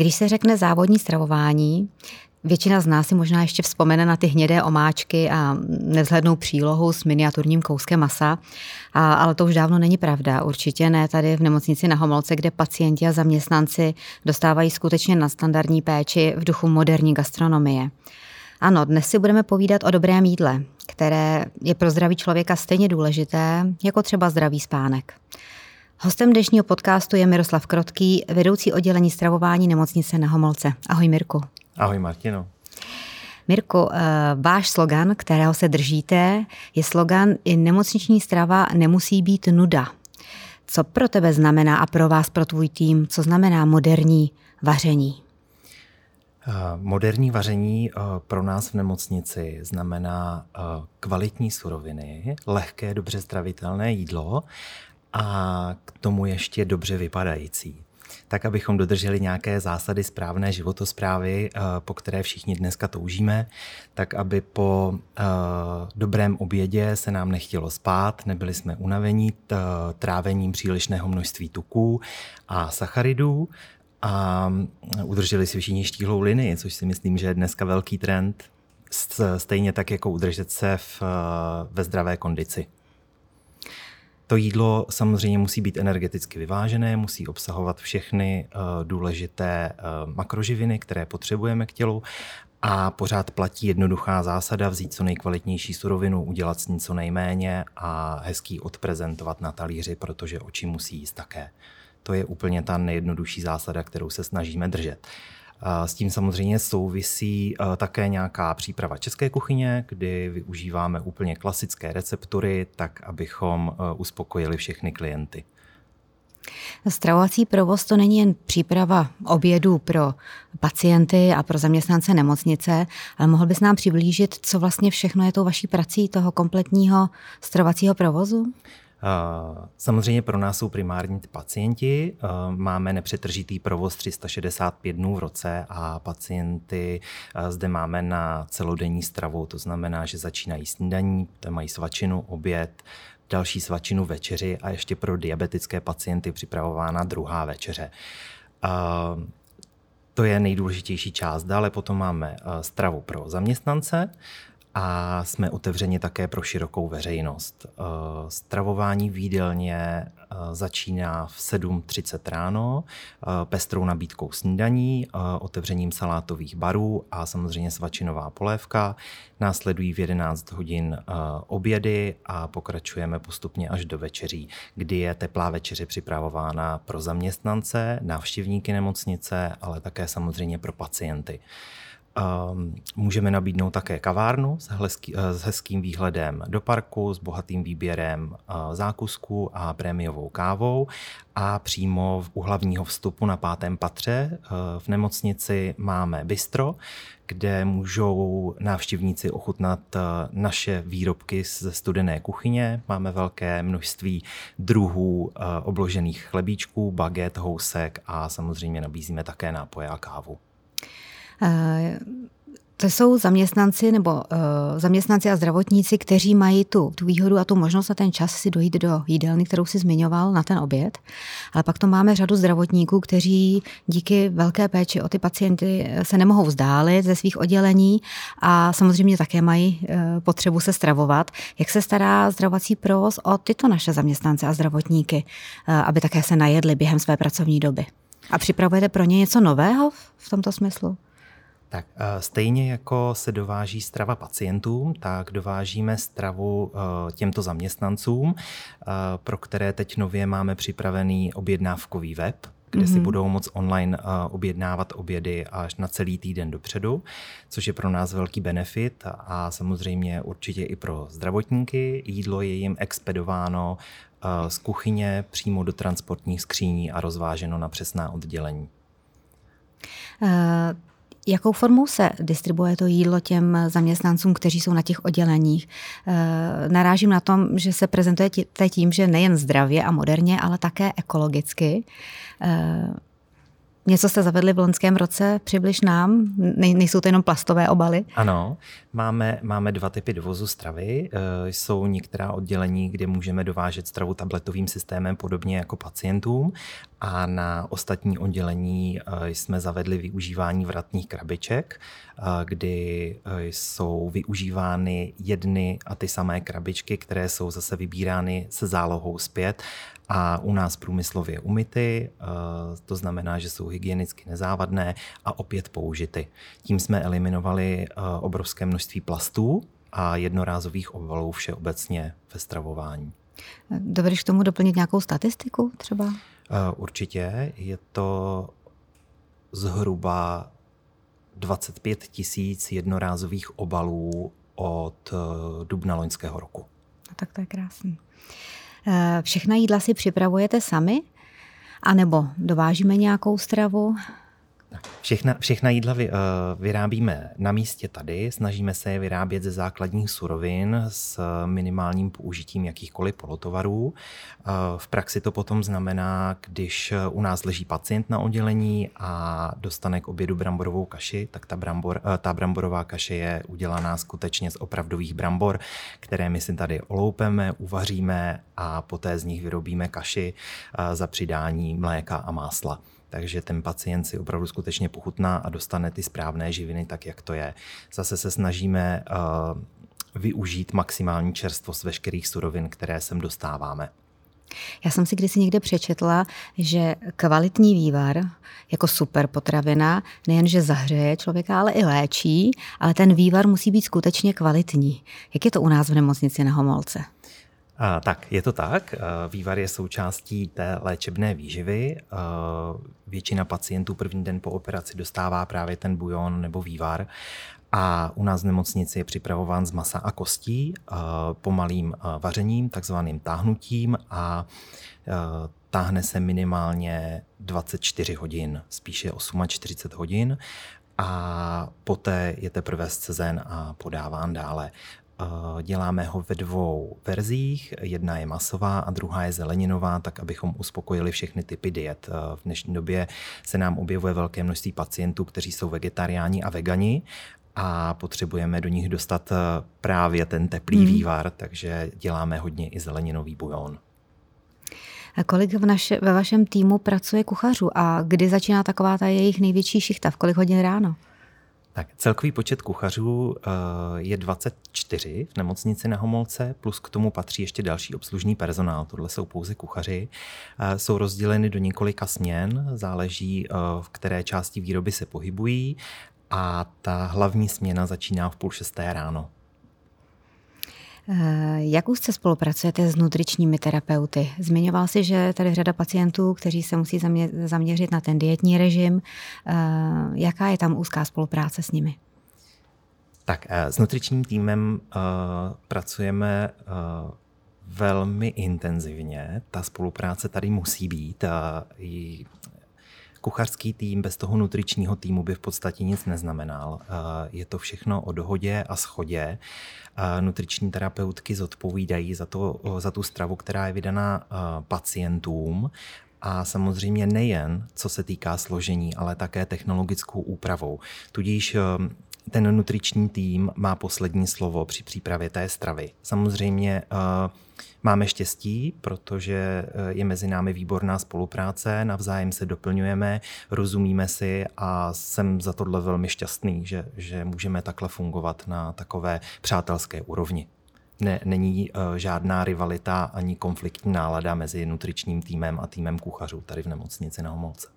Když se řekne závodní stravování, Většina z nás si možná ještě vzpomene na ty hnědé omáčky a nevzhlednou přílohu s miniaturním kouskem masa, a, ale to už dávno není pravda. Určitě ne tady v nemocnici na Homolce, kde pacienti a zaměstnanci dostávají skutečně na standardní péči v duchu moderní gastronomie. Ano, dnes si budeme povídat o dobrém jídle, které je pro zdraví člověka stejně důležité, jako třeba zdravý spánek. Hostem dnešního podcastu je Miroslav Krotký, vedoucí oddělení stravování nemocnice na Homolce. Ahoj Mirku. Ahoj Martino. Mirko, eh, váš slogan, kterého se držíte, je slogan i nemocniční strava nemusí být nuda. Co pro tebe znamená a pro vás, pro tvůj tým, co znamená moderní vaření? Eh, moderní vaření eh, pro nás v nemocnici znamená kvalitní suroviny, lehké, dobře stravitelné jídlo a k tomu ještě dobře vypadající tak abychom dodrželi nějaké zásady správné životosprávy, eh, po které všichni dneska toužíme, tak aby po eh, dobrém obědě se nám nechtělo spát, nebyli jsme unavení trávením přílišného množství tuků a sacharidů a udrželi si všichni štíhlou linii, což si myslím, že je dneska velký trend, stejně tak jako udržet se v, eh, ve zdravé kondici. To jídlo samozřejmě musí být energeticky vyvážené, musí obsahovat všechny uh, důležité uh, makroživiny, které potřebujeme k tělu a pořád platí jednoduchá zásada vzít co nejkvalitnější surovinu, udělat s ní co nejméně a hezký odprezentovat na talíři, protože oči musí jíst také. To je úplně ta nejjednodušší zásada, kterou se snažíme držet. S tím samozřejmě souvisí eh, také nějaká příprava české kuchyně, kdy využíváme úplně klasické receptury, tak abychom eh, uspokojili všechny klienty. Stravovací provoz to není jen příprava obědů pro pacienty a pro zaměstnance nemocnice, ale mohl bys nám přiblížit, co vlastně všechno je tou vaší prací toho kompletního stravovacího provozu? Samozřejmě pro nás jsou primární pacienti. Máme nepřetržitý provoz 365 dnů v roce a pacienty zde máme na celodenní stravu. To znamená, že začínají snídaní, mají svačinu, oběd, další svačinu večeři a ještě pro diabetické pacienty připravována druhá večeře. To je nejdůležitější část. Dále potom máme stravu pro zaměstnance, a jsme otevřeni také pro širokou veřejnost. Eh, stravování v jídelně eh, začíná v 7.30 ráno, eh, pestrou nabídkou snídaní, otevřením salátových barů a samozřejmě svačinová polévka. Následují v 11 hodin obědy a pokračujeme postupně až do večeří, kdy je teplá večeře připravována pro zaměstnance, návštěvníky nemocnice, ale také samozřejmě pro pacienty. Ehm, můžeme nabídnout také kavárnu s, hezký, eh, s hezkým výhledem do parku, s bohatým výběrem eh, zákusků a prémiovou kávou a přímo u hlavního vstupu na pátém patře eh, v nemocnici máme bistro, kde můžou návštěvníci ochutnat naše výrobky ze studené kuchyně. Máme velké množství druhů obložených chlebíčků, baget, housek a samozřejmě nabízíme také nápoje a kávu. To jsou zaměstnanci nebo uh, zaměstnanci a zdravotníci, kteří mají tu, tu výhodu a tu možnost a ten čas si dojít do jídelny, kterou si zmiňoval na ten oběd. Ale pak to máme řadu zdravotníků, kteří díky velké péči o ty pacienty eh, se nemohou vzdálit ze svých oddělení a samozřejmě také mají uh, potřebu se stravovat. Jak se stará zdravovací provoz o tyto naše zaměstnance a zdravotníky, uh, aby také se najedli během své pracovní doby? A připravujete pro ně něco nového v tomto smyslu? Tak stejně jako se dováží strava pacientům, tak dovážíme stravu e, těmto zaměstnancům, e, pro které teď nově máme připravený objednávkový web, kde mm-hmm. si mhm. budou moc online objednávat obědy až na celý týden dopředu, což je pro nás velký benefit a samozřejmě určitě i pro zdravotníky. Jídlo je jim expedováno z kuchyně přímo do transportních skříní a rozváženo na přesná oddělení. Jakou formou se distribuuje to jídlo těm zaměstnancům, kteří jsou na těch odděleních? Eh, narážím na tom, že se prezentujete tím, že nejen zdravě a moderně, ale také ekologicky. Eh, něco jste zavedli v loňském roce, přibliž nám, nejsou to jenom plastové obaly? Ano, máme, máme dva typy dovozu stravy. E, jsou některá oddělení, kde můžeme dovážet stravu tabletovým systémem, podobně jako pacientům, a na ostatní oddělení jsme zavedli využívání vratných krabiček, kdy jsou využívány jedny a ty samé krabičky, které jsou zase vybírány se zálohou zpět a u nás průmyslově umyty, to znamená, že jsou hygienicky nezávadné a opět použity. Tím jsme eliminovali obrovské množství plastů a jednorázových obalů všeobecně ve stravování. Dovedeš k tomu doplnit nějakou statistiku třeba? Určitě. Je to zhruba 25 tisíc jednorázových obalů od eh, dubna loňského roku. No, tak to je krásný. Eh, všechna jídla si připravujete sami? A nebo dovážíme nějakou stravu? Všechna, všechna jídla vy, uh, vyrábíme na místě tady, snažíme se je vyrábět ze základních surovin s minimálním použitím jakýchkoliv polotovarů. Uh, v praxi to potom znamená, když u nás leží pacient na oddělení a dostane k obědu bramborovou kaši, tak ta, brambor, uh, ta bramborová kaše je udělaná skutečně z opravdových brambor, které my si tady oloupeme, uvaříme a poté z nich vyrobíme kaši za přidání mléka a másla takže ten pacient si opravdu skutečně pochutná a dostane ty správné živiny tak, jak to je. Zase se snažíme uh, využít maximální čerstvost veškerých surovin, které sem dostáváme. Já jsem si kdysi někde přečetla, že kvalitní vývar jako super potravina nejenže zahřeje člověka, ale i léčí, ale ten vývar musí být skutečně kvalitní. Jak je to u nás v nemocnici na Homolce? A, tak, je to tak. Vývar je součástí té léčebné výživy. Většina pacientů první den po operaci dostává právě ten bujon nebo vývar. A u nás v nemocnici je připravován z masa a kostí pomalým vařením, takzvaným táhnutím a táhne se minimálně 24 hodin, spíše 48 hodin a poté je teprve scezen a podáván dále. Děláme ho ve dvou verzích. Jedna je masová a druhá je zeleninová, tak abychom uspokojili všechny typy diet. V dnešní době se nám objevuje velké množství pacientů, kteří jsou vegetariáni a vegani a potřebujeme do nich dostat právě ten teplý hmm. vývar, takže děláme hodně i zeleninový bujon. A kolik v naše, ve vašem týmu pracuje kuchařů a kdy začíná taková ta jejich největší šichta? V kolik hodin ráno? Tak celkový počet kuchařů uh, je 24 v nemocnici na Homolce, plus k tomu patří ještě další obslužný personál. Tohle jsou pouze kuchaři. Uh, jsou rozděleny do několika směn, záleží, uh, v které části výroby se pohybují a ta hlavní směna začíná v půl šesté ráno. Eh, jak úzce spolupracujete s nutričními terapeuty? Zmiňoval si, že tady řada pacientů, kteří se musí zaměřit na ten dietní režim. Eh, jaká je tam úzká spolupráce s nimi? Tak eh, s nutričním týmem pracujeme velmi intenzivně. Ta spolupráce tady musí být. Kuchařský tým bez toho nutričního týmu by v podstatě nic neznamenal. Je to všechno o dohodě a schodě nutriční terapeutky zodpovídají za, to, za tu stravu, která je vydaná pacientům a samozřejmě nejen co se týká složení, ale také technologickou úpravou. Tudíž ten nutriční tým má poslední slovo při přípravě té stravy. Samozřejmě Máme štěstí, protože eh, je mezi námi výborná spolupráce, navzájem se doplňujeme, rozumíme si a jsem za tohle velmi šťastný, že, že můžeme takhle fungovat na takové přátelské úrovni. Ne, není uh, žádná rivalita ani konfliktní nálada mezi nutričním týmem a týmem kuchařů tady v nemocnici na Homolce.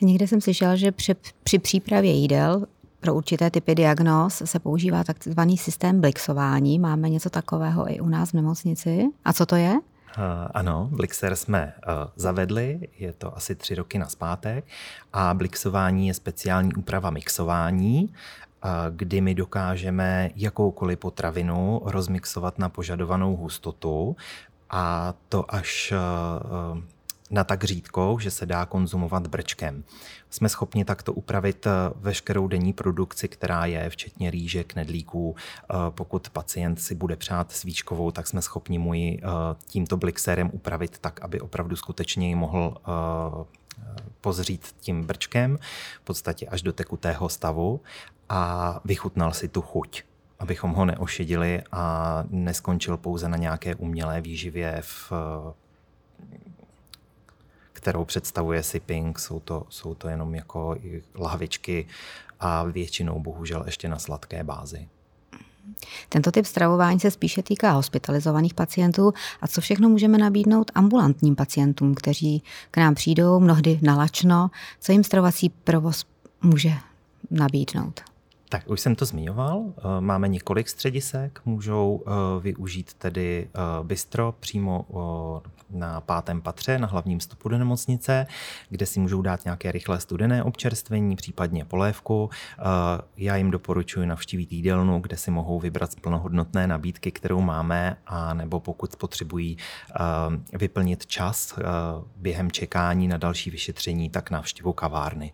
Někde jsem slyšel, že při, při přípravě jídel pro určité typy diagnóz se používá takzvaný systém blixování. Máme něco takového i u nás v nemocnici. A co to je? Uh, ano, Blixer jsme uh, zavedli, je to asi tři roky na zpátek a blixování je speciální úprava mixování, uh, kdy my dokážeme jakoukoliv potravinu rozmixovat na požadovanou hustotu a to až na tak řídkou, že se dá konzumovat brčkem. Jsme schopni takto upravit eh, veškerou denní produkci, která je, včetně rýže, knedlíků. Eh, pokud pacient si bude přát svíčkovou, tak jsme schopni mu ji eh, tímto blixerem upravit tak, aby opravdu skutečně ji mohl pozřít tím brčkem, v podstatě až do tekutého stavu a vychutnal si tu chuť abychom ho neošidili a neskončil pouze na nějaké umělé výživě v kterou představuje sipping. Jsou to, jsou to jenom jako lahvičky a většinou bohužel ještě na sladké bázi. Tento typ stravování se spíše týká hospitalizovaných pacientů. A co všechno můžeme nabídnout ambulantním pacientům, kteří k nám přijdou mnohdy nalačno? Co jim stravovací provoz může nabídnout? Tak už jsem to zmiňoval. Eh, máme několik středisek, můžou eh, využít tedy eh, bistro přímo na pátém patře, na hlavním stopu do nemocnice, kde si můžou dát nějaké rychlé studené občerstvení, případně polévku. Já jim doporučuji navštívit jídelnu, kde si mohou vybrat plnohodnotné nabídky, kterou máme, a nebo pokud potřebují vyplnit čas během čekání na další vyšetření, tak návštěvu kavárny.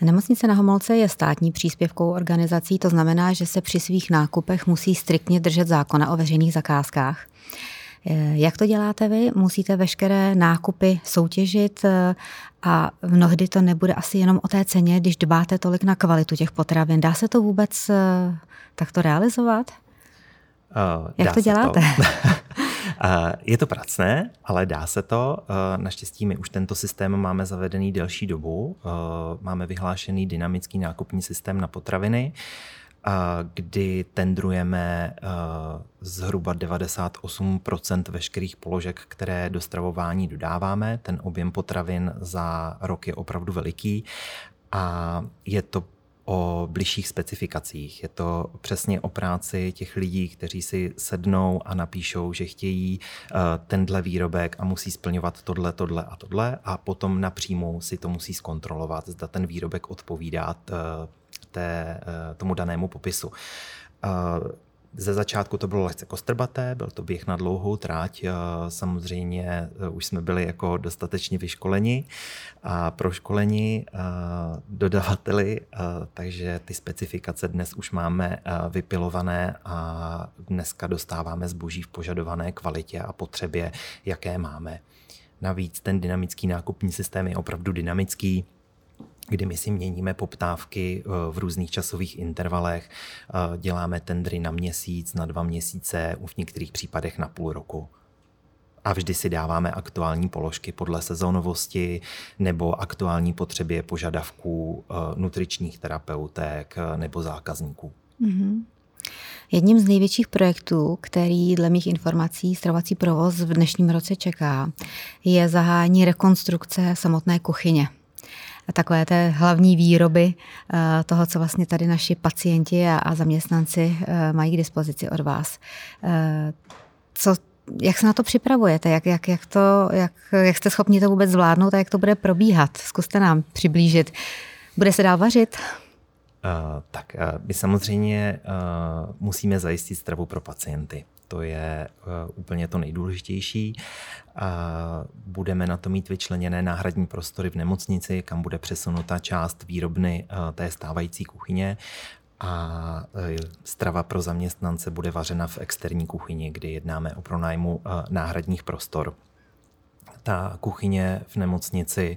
Nemocnice na Homolce je státní příspěvkou organizací, to znamená, že se při svých nákupech musí striktně držet zákona o veřejných zakázkách. Eh, jak to děláte vy? Musíte veškeré nákupy soutěžit eh, a mnohdy to nebude asi jenom o té ceně, když dbáte tolik na kvalitu těch potravin. Dá se to vůbec eh, takto realizovat? Uh, Jak to děláte? To. Je to pracné, ale dá se to. Naštěstí my už tento systém máme zavedený delší dobu. Máme vyhlášený dynamický nákupní systém na potraviny, kdy tendrujeme zhruba 98% veškerých položek, které do stravování dodáváme. Ten objem potravin za rok je opravdu veliký a je to o bližších specifikacích. Je to přesně o práci těch lidí, kteří si sednou a napíšou, že chtějí uh, tenhle výrobek a musí splňovat tohle, tohle a tohle a potom napřímo si to musí zkontrolovat, zda ten výrobek odpovídá uh, té, uh, tomu danému popisu. Ze začátku to bylo lehce kostrbaté, byl to běh na dlouhou tráť. Samozřejmě e, už jsme byli jako dostatečně vyškoleni a proškoleni dodavateli, takže ty specifikace dnes už máme vypilované a dneska dostáváme zboží v požadované kvalitě a potřebě, jaké máme. Navíc ten dynamický nákupní systém je opravdu dynamický kdy my si měníme poptávky eh, v různých časových intervalech, eh, děláme tendry na měsíc, na dva měsíce, v některých případech na půl roku. A vždy si dáváme aktuální položky podle sezónovosti nebo aktuální potřebě požadavků eh, nutričních terapeutek nebo zákazníků. Mm-hmm. Jedním z největších projektů, který dle mých informací stravovací provoz v dnešním roce čeká, je zahájení rekonstrukce samotné kuchyně takové té hlavní výroby eh, toho, co vlastně tady naši pacienti a zaměstnanci eh, mají k dispozici od vás. Eh, co, jak se na to připravujete? Jak, jak, jak, to, jak, jak jste schopni to vůbec zvládnout a jak to bude probíhat? Zkuste nám přiblížit. Bude se dál vařit? Uh, tak uh, my samozřejmě uh, musíme zajistit stravu pro pacienty. To je uh, úplně to nejdůležitější. Budeme na to mít vyčleněné náhradní prostory v nemocnici, kam bude přesunuta část výrobny uh, té stávající kuchyně a strava pro zaměstnance bude vařena v externí kuchyni, kdy jednáme o pronájmu náhradních prostor. Ta kuchyně v nemocnici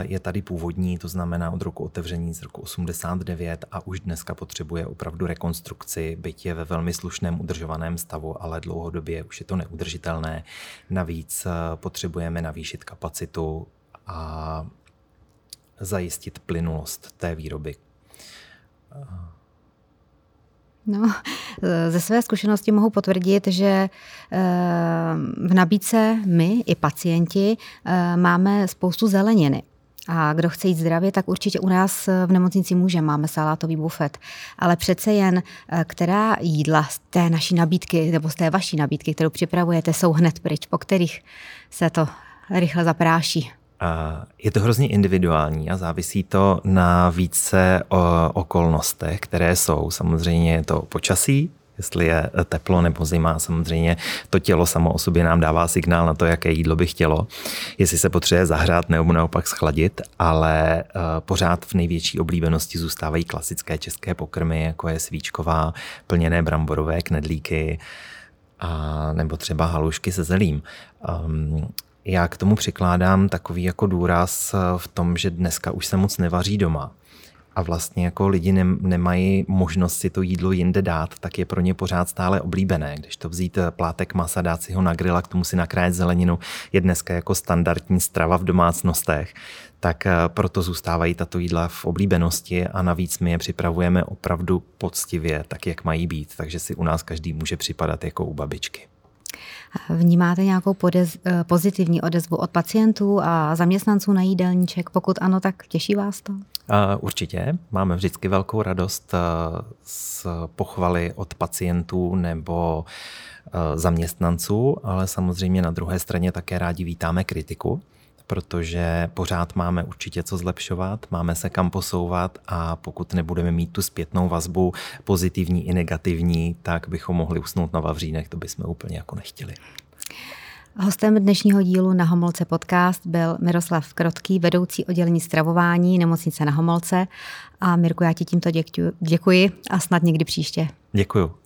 je tady původní, to znamená od roku otevření z roku 89 a už dneska potřebuje opravdu rekonstrukci, byť je ve velmi slušném udržovaném stavu, ale dlouhodobě už je to neudržitelné. Navíc potřebujeme navýšit kapacitu a zajistit plynulost té výroby. No, ze své zkušenosti mohu potvrdit, že eh, v nabídce my i pacienti eh, máme spoustu zeleniny. A kdo chce jít zdravě, tak určitě u nás v nemocnici může, máme salátový bufet. Ale přece jen, eh, která jídla z té naší nabídky, nebo z té vaší nabídky, kterou připravujete, jsou hned pryč, po kterých se to rychle zapráší? Je to hrozně individuální a závisí to na více okolnostech, které jsou. Samozřejmě je to počasí, jestli je teplo nebo zima. Samozřejmě to tělo samo o sobě nám dává signál na to, jaké jídlo by chtělo, jestli se potřebuje zahrát nebo naopak schladit, ale eh, pořád v největší oblíbenosti zůstávají klasické české pokrmy, jako je svíčková, plněné bramborové knedlíky, a nebo třeba halušky se zelím. Um, já k tomu přikládám takový jako důraz eh, v tom, že dneska už se moc nevaří doma. a vlastně jako lidi ne, nemají možnost si to jídlo jinde dát, tak je pro ně pořád stále oblíbené. Když to vzít eh, plátek masa, dát si ho na grill a k tomu si nakrájet zeleninu, je dneska jako standardní strava v domácnostech, tak eh, proto zůstávají tato jídla v oblíbenosti a navíc my je připravujeme opravdu poctivě, tak jak mají být. Takže si u nás každý může připadat jako u babičky. Vnímáte nějakou podez, eh, pozitivní odezvu od pacientů a zaměstnanců na jídelníček? Pokud ano, tak těší vás to? Určitě. Máme vždycky velkou radost eh, z pochvaly od pacientů nebo eh, zaměstnanců, ale samozřejmě na druhé straně také rádi vítáme kritiku protože pořád máme určitě co zlepšovat, máme se kam posouvat a pokud nebudeme mít tu zpětnou vazbu, pozitivní i negativní, tak bychom mohli usnout na Vavřínech, to bychom úplně jako nechtěli. Hostem dnešního dílu na Homolce podcast byl Miroslav Krotký, vedoucí oddělení stravování nemocnice na Homolce. A Mirku, já ti tímto děkuji a snad někdy příště. Děkuju.